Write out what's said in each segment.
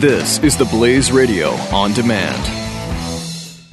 This is the Blaze Radio on demand.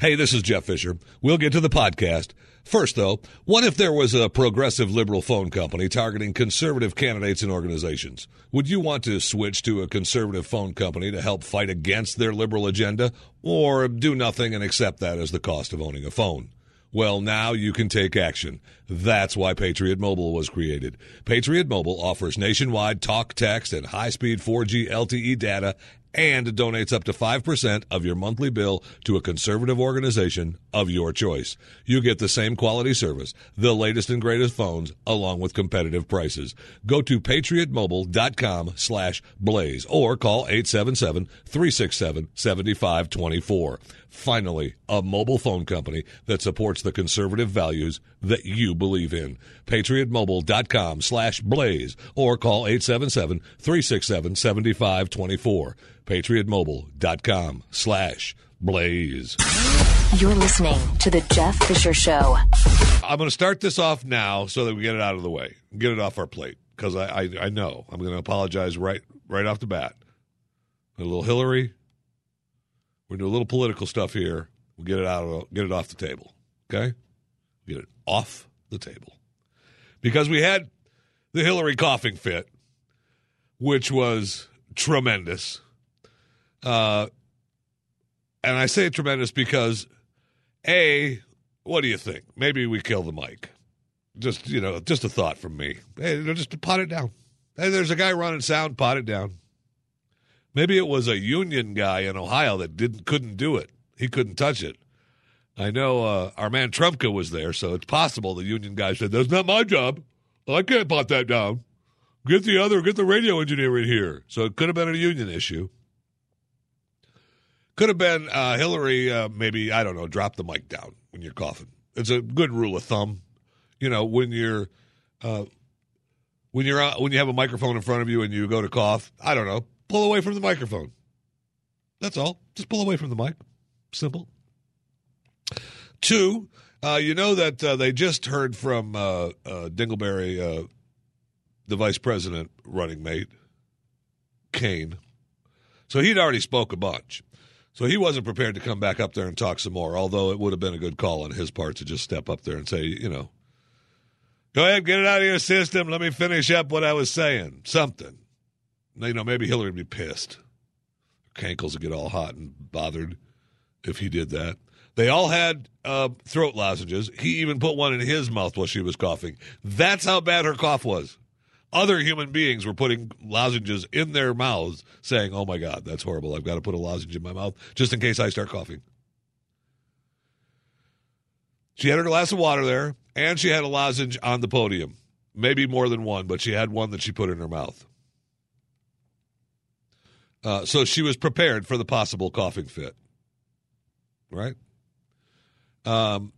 Hey, this is Jeff Fisher. We'll get to the podcast. First, though, what if there was a progressive liberal phone company targeting conservative candidates and organizations? Would you want to switch to a conservative phone company to help fight against their liberal agenda, or do nothing and accept that as the cost of owning a phone? Well, now you can take action. That's why Patriot Mobile was created. Patriot Mobile offers nationwide talk, text, and high speed 4G LTE data and donates up to 5% of your monthly bill to a conservative organization of your choice. You get the same quality service, the latest and greatest phones, along with competitive prices. Go to patriotmobile.com slash blaze or call 877-367-7524. Finally, a mobile phone company that supports the conservative values that you believe in. PatriotMobile.com slash blaze or call 877-367-7524. PatriotMobile.com slash blaze. You're listening to The Jeff Fisher Show. I'm going to start this off now so that we get it out of the way, get it off our plate, because I, I, I know I'm going to apologize right right off the bat. A little Hillary. We're doing a little political stuff here. We'll get it out of get it off the table. Okay? Get it off the table. Because we had the Hillary coughing fit, which was tremendous. Uh, and I say tremendous because, A, what do you think? Maybe we kill the mic. Just, you know, just a thought from me. Hey, just pot it down. Hey, there's a guy running sound, pot it down. Maybe it was a union guy in Ohio that didn't couldn't do it. He couldn't touch it. I know uh, our man Trumka was there, so it's possible the union guy said, "That's not my job. I can't pot that down. Get the other, get the radio engineer in here." So it could have been a union issue. Could have been uh, Hillary. Uh, maybe I don't know. Drop the mic down when you're coughing. It's a good rule of thumb. You know when you're uh, when you're when you have a microphone in front of you and you go to cough. I don't know. Pull away from the microphone. That's all. Just pull away from the mic. Simple. Two, uh, you know that uh, they just heard from uh, uh Dingleberry, uh, the vice president running mate, Kaine. So he'd already spoke a bunch. So he wasn't prepared to come back up there and talk some more, although it would have been a good call on his part to just step up there and say, you know, go ahead, get it out of your system. Let me finish up what I was saying. Something. You know, maybe Hillary would be pissed. Her cankles would get all hot and bothered if he did that. They all had uh, throat lozenges. He even put one in his mouth while she was coughing. That's how bad her cough was. Other human beings were putting lozenges in their mouths, saying, Oh my God, that's horrible. I've got to put a lozenge in my mouth just in case I start coughing. She had her glass of water there, and she had a lozenge on the podium. Maybe more than one, but she had one that she put in her mouth. Uh, so she was prepared for the possible coughing fit. Right? Um,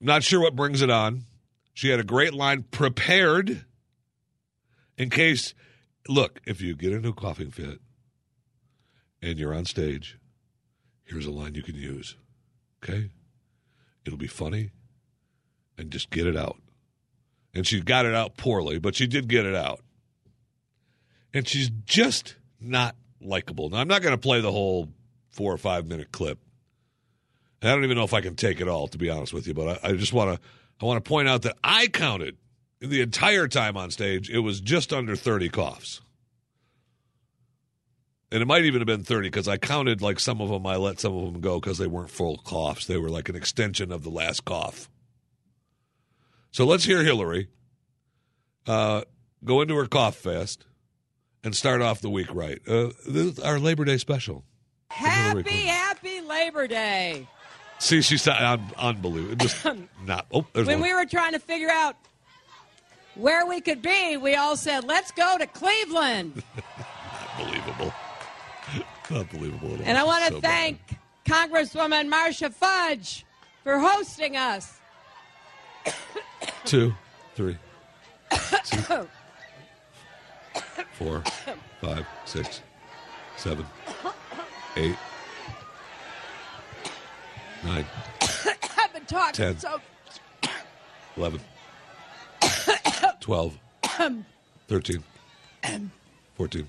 not sure what brings it on. She had a great line prepared in case. Look, if you get into a coughing fit and you're on stage, here's a line you can use. Okay? It'll be funny and just get it out. And she got it out poorly, but she did get it out. And she's just not likable. Now, I'm not going to play the whole four or five minute clip. And I don't even know if I can take it all, to be honest with you. But I, I just want to I want to point out that I counted the entire time on stage. It was just under 30 coughs, and it might even have been 30 because I counted like some of them. I let some of them go because they weren't full coughs. They were like an extension of the last cough. So let's hear Hillary uh, go into her cough fest and start off the week right. Uh, this is our Labor Day special. Happy, happy Labor Day. See, she's un- unbelievable. Just not. Oh, when one. we were trying to figure out where we could be, we all said, "Let's go to Cleveland." Unbelievable. Unbelievable. And I want to So thank bad. Congresswoman Marcia Fudge for hosting us. two, three, two, four, five, six, seven, eight, nine, I've been talking Ten. so 11, 12, 13, 14,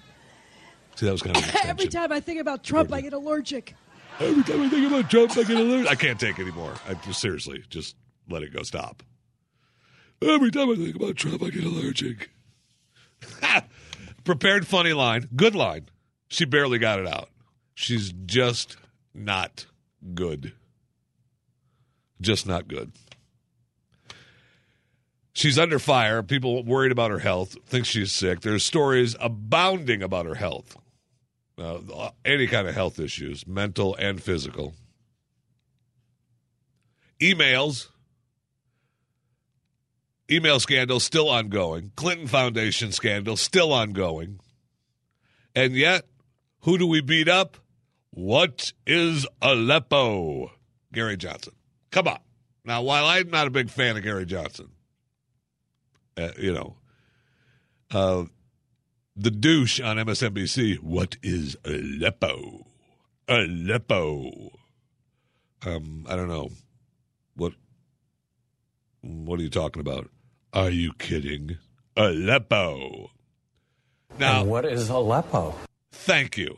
See, that was kind of Every time I think about Trump, I get allergic. Every time I think about Trump, I get allergic. I can't take anymore. I just, seriously, just let it go. Stop. Every time I think about Trump, I get allergic. Prepared funny line. Good line. She barely got it out. She's just not good. Just not good. She's under fire. People worried about her health, think she's sick. There's stories abounding about her health. Uh, any kind of health issues, mental and physical. Emails. Email scandal still ongoing. Clinton Foundation scandal still ongoing. And yet, who do we beat up? What is Aleppo? Gary Johnson. Come on. Now, while I'm not a big fan of Gary Johnson, uh, you know, uh, the douche on MSNBC. What is Aleppo? Aleppo. Um, I don't know. What? What are you talking about? Are you kidding? Aleppo. Now, and what is Aleppo? Thank you.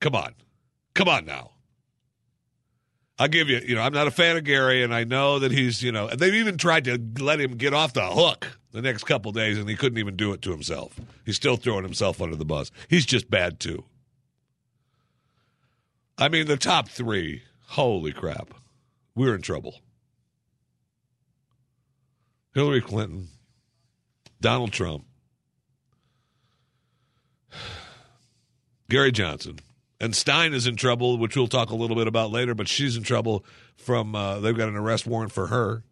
Come on, come on now. I'll give you, you know, I'm not a fan of Gary, and I know that he's, you know, they've even tried to let him get off the hook the next couple days, and he couldn't even do it to himself. He's still throwing himself under the bus. He's just bad, too. I mean, the top three, holy crap. We're in trouble. Hillary Clinton, Donald Trump, Gary Johnson. And Stein is in trouble, which we'll talk a little bit about later, but she's in trouble from, uh, they've got an arrest warrant for her.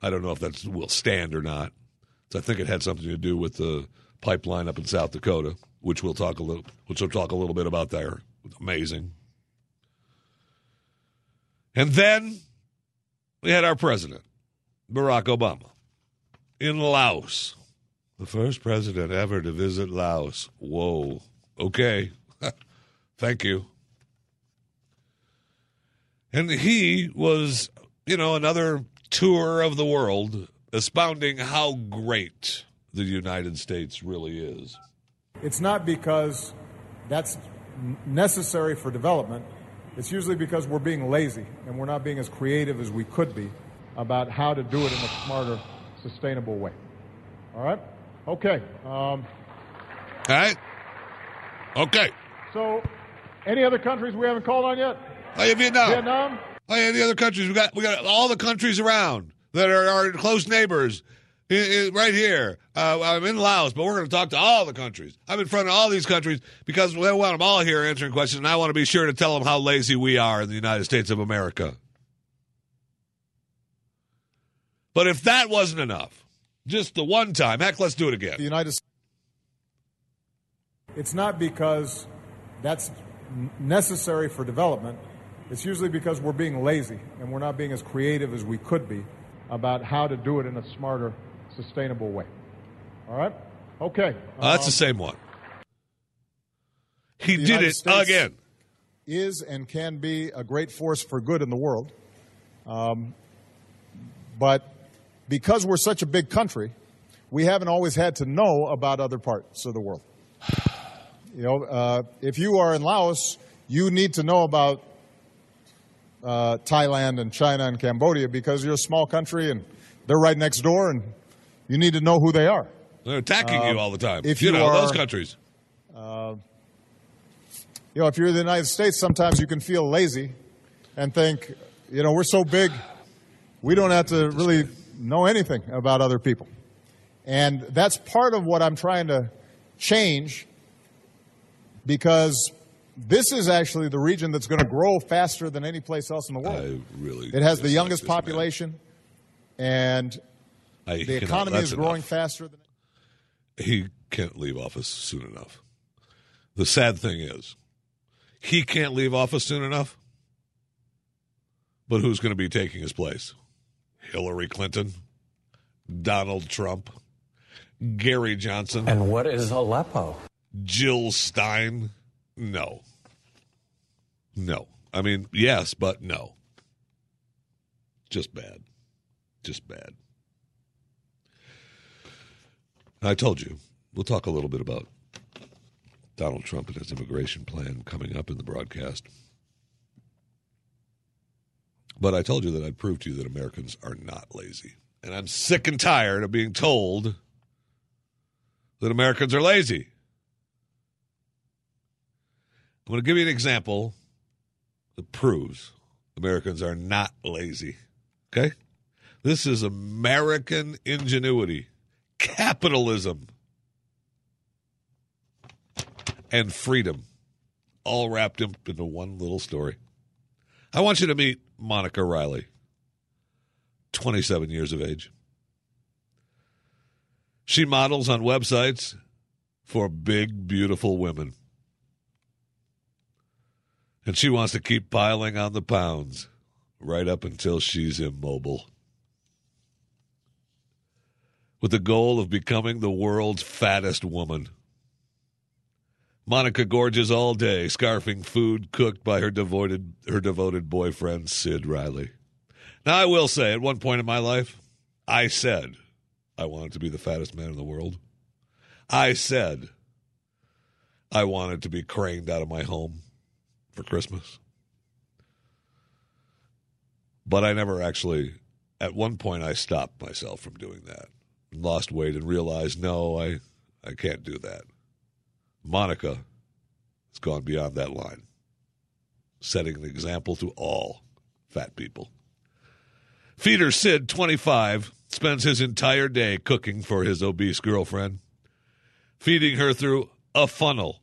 I don't know if that will stand or not. So I think it had something to do with the pipeline up in South Dakota, which we'll talk a little, which we'll talk a little bit about there. Amazing. And then we had our president, Barack Obama, in Laos. The first president ever to visit Laos. Whoa. Okay. Thank you. And he was, you know, another tour of the world expounding how great the United States really is. It's not because that's necessary for development. It's usually because we're being lazy and we're not being as creative as we could be about how to do it in a smarter, sustainable way. All right? Okay. Um, All right? Okay. So, any other countries we haven't called on yet? Oh, yeah, Vietnam. Vietnam? Oh, yeah, the other countries. We got we got all the countries around that are our close neighbors. Right here. Uh, I'm in Laos, but we're going to talk to all the countries. I'm in front of all these countries because they want them all here answering questions, and I want to be sure to tell them how lazy we are in the United States of America. But if that wasn't enough, just the one time, heck, let's do it again. The United States. It's not because that's necessary for development. It's usually because we're being lazy and we're not being as creative as we could be about how to do it in a smarter, sustainable way. All right? Okay. Oh, that's the Um, same one. He did it States- again. is and can be a great force for good in the world. Um, but because we're such a big country, we haven't always had to know about other parts of the world. You know, uh, if you are in Laos, you need to know about uh, Thailand and China and Cambodia because you're a small country and they're right next door, and you need to know who they are. They're attacking you all the time. if you you know, are- those countries. you know, if you're in the United States, sometimes you can feel lazy and think, you know, we're so big, we don't have to really know anything about other people. And that's part of what I'm trying to change because this is actually the region that's going to grow faster than any place else in the world. I really. it has the youngest this man. population, and I, the economy that's is growing enough. faster than. He can't leave office soon enough. The sad thing is, he can't leave office soon enough. But who's going to be taking his place? Hillary Clinton, Donald Trump, Gary Johnson, And what is Aleppo? Jill Stein. No. No. I mean, yes, but no. Just bad. Just bad. I told you. We'll talk a little bit about Donald Trump and his immigration plan coming up in the broadcast. But I told you that I'd prove to you that Americans are not lazy. And I'm sick and tired of being told that Americans are lazy. I'm going to give you an example that proves Americans are not lazy. Okay? This is American ingenuity, capitalism, and freedom, all wrapped up into one little story. I want you to meet Monica Riley, 27 years of age. She models on websites for big, beautiful women. And she wants to keep piling on the pounds right up until she's immobile. With the goal of becoming the world's fattest woman. Monica gorges all day, scarfing food cooked by her devoted her devoted boyfriend Sid Riley. Now I will say, at one point in my life, I said I wanted to be the fattest man in the world. I said I wanted to be craned out of my home for Christmas. But I never actually at one point I stopped myself from doing that. Lost weight and realized no, I I can't do that. Monica has gone beyond that line, setting an example to all fat people. Feeder Sid, 25, spends his entire day cooking for his obese girlfriend, feeding her through a funnel,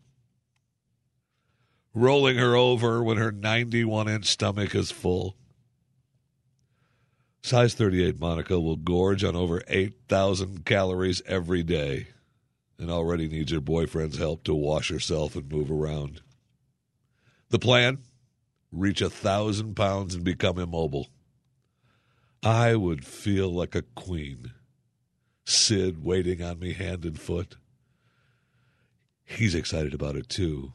rolling her over when her 91 inch stomach is full. Size 38 Monica will gorge on over 8,000 calories every day and already needs her boyfriend's help to wash herself and move around. The plan? Reach a thousand pounds and become immobile. I would feel like a queen. Sid waiting on me hand and foot. He's excited about it too.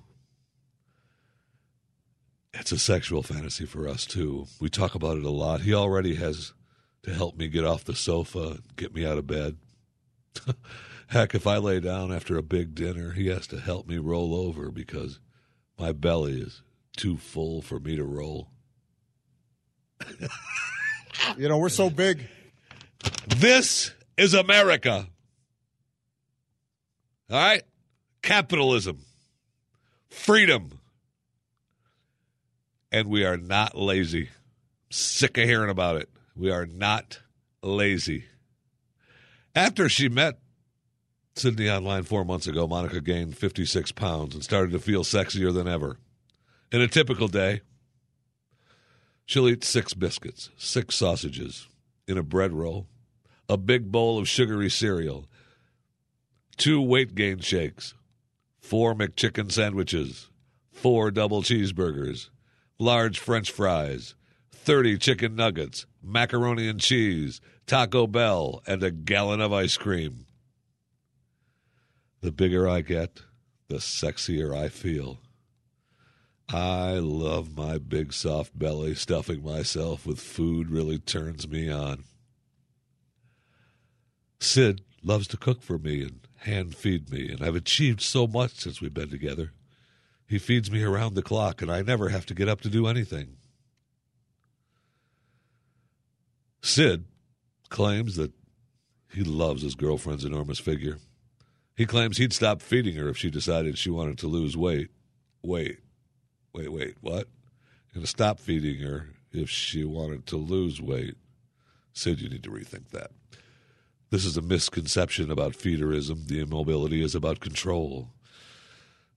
It's a sexual fantasy for us too. We talk about it a lot. He already has to help me get off the sofa, get me out of bed. Heck, if I lay down after a big dinner, he has to help me roll over because my belly is too full for me to roll. You know, we're so big. This is America. All right? Capitalism, freedom. And we are not lazy. Sick of hearing about it. We are not lazy. After she met Sydney online four months ago, Monica gained 56 pounds and started to feel sexier than ever. In a typical day, she'll eat six biscuits, six sausages in a bread roll, a big bowl of sugary cereal, two weight gain shakes, four McChicken sandwiches, four double cheeseburgers, large French fries, 30 chicken nuggets, macaroni and cheese, Taco Bell, and a gallon of ice cream. The bigger I get, the sexier I feel. I love my big soft belly. Stuffing myself with food really turns me on. Sid loves to cook for me and hand feed me, and I've achieved so much since we've been together. He feeds me around the clock, and I never have to get up to do anything. Sid claims that he loves his girlfriend's enormous figure. He claims he'd stop feeding her if she decided she wanted to lose weight. Wait, wait, wait, what? Going to stop feeding her if she wanted to lose weight. Sid, you need to rethink that. This is a misconception about feederism. The immobility is about control.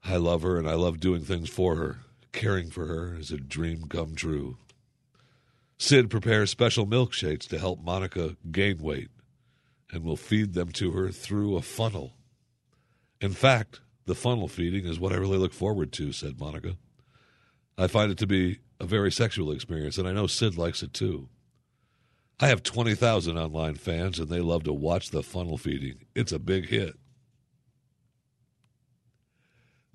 I love her and I love doing things for her. Caring for her is a dream come true. Sid prepares special milkshakes to help Monica gain weight and will feed them to her through a funnel. In fact, the funnel feeding is what I really look forward to, said Monica. I find it to be a very sexual experience, and I know Sid likes it too. I have 20,000 online fans, and they love to watch the funnel feeding. It's a big hit.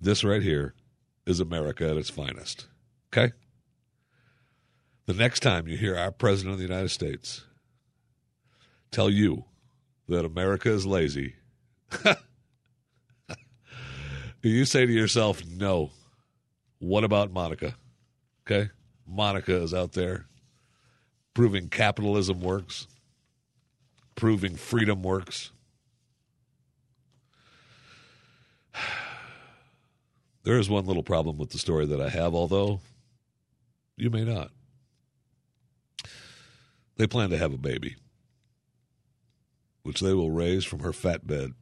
This right here is America at its finest. Okay? The next time you hear our President of the United States tell you that America is lazy, Do you say to yourself, no. What about Monica? Okay? Monica is out there proving capitalism works, proving freedom works. There is one little problem with the story that I have, although you may not. They plan to have a baby, which they will raise from her fat bed.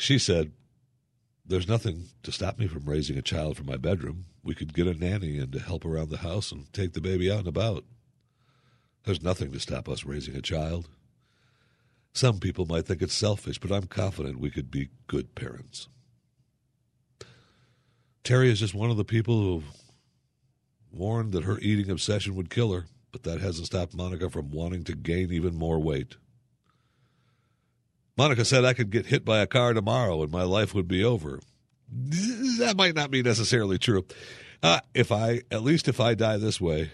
She said, There's nothing to stop me from raising a child from my bedroom. We could get a nanny in to help around the house and take the baby out and about. There's nothing to stop us raising a child. Some people might think it's selfish, but I'm confident we could be good parents. Terry is just one of the people who warned that her eating obsession would kill her, but that hasn't stopped Monica from wanting to gain even more weight. Monica said I could get hit by a car tomorrow and my life would be over. That might not be necessarily true. Uh, if I, at least if I die this way,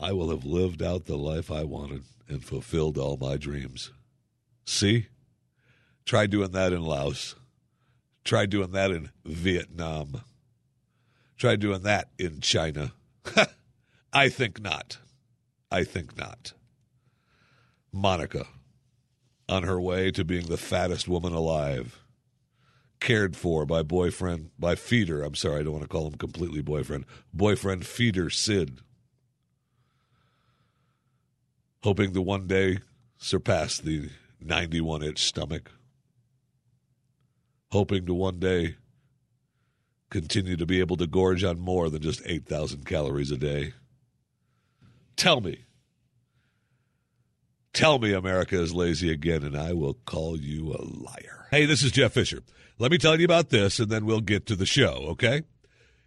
I will have lived out the life I wanted and fulfilled all my dreams. See? Try doing that in Laos. Try doing that in Vietnam. Try doing that in China. I think not. I think not. Monica, on her way to being the fattest woman alive, cared for by boyfriend, by feeder. I'm sorry, I don't want to call him completely boyfriend. Boyfriend feeder Sid. Hoping to one day surpass the 91 inch stomach. Hoping to one day continue to be able to gorge on more than just 8,000 calories a day. Tell me. Tell me America is lazy again, and I will call you a liar. Hey, this is Jeff Fisher. Let me tell you about this, and then we'll get to the show, okay?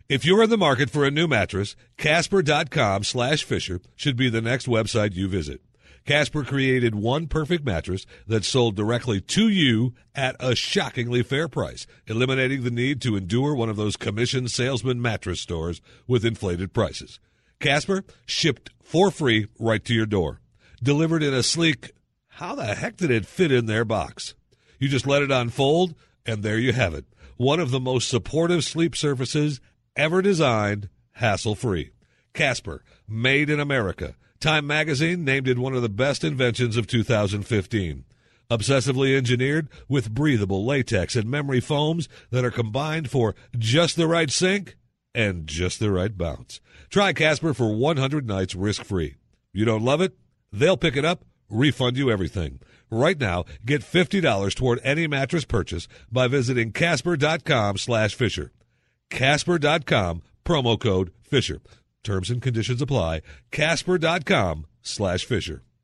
If you're in the market for a new mattress, Casper.com slash Fisher should be the next website you visit. Casper created one perfect mattress that sold directly to you at a shockingly fair price, eliminating the need to endure one of those commission salesman mattress stores with inflated prices. Casper shipped for free right to your door, delivered in a sleek, how the heck did it fit in their box? You just let it unfold, and there you have it. One of the most supportive sleep surfaces ever designed, hassle free. Casper, made in America. Time magazine named it one of the best inventions of 2015. Obsessively engineered with breathable latex and memory foams that are combined for just the right sink and just the right bounce. Try Casper for 100 nights risk free. You don't love it? They'll pick it up, refund you everything. Right now, get $50 toward any mattress purchase by visiting casper.com slash Fisher. Casper.com, promo code Fisher. Terms and conditions apply. Casper.com slash Fisher.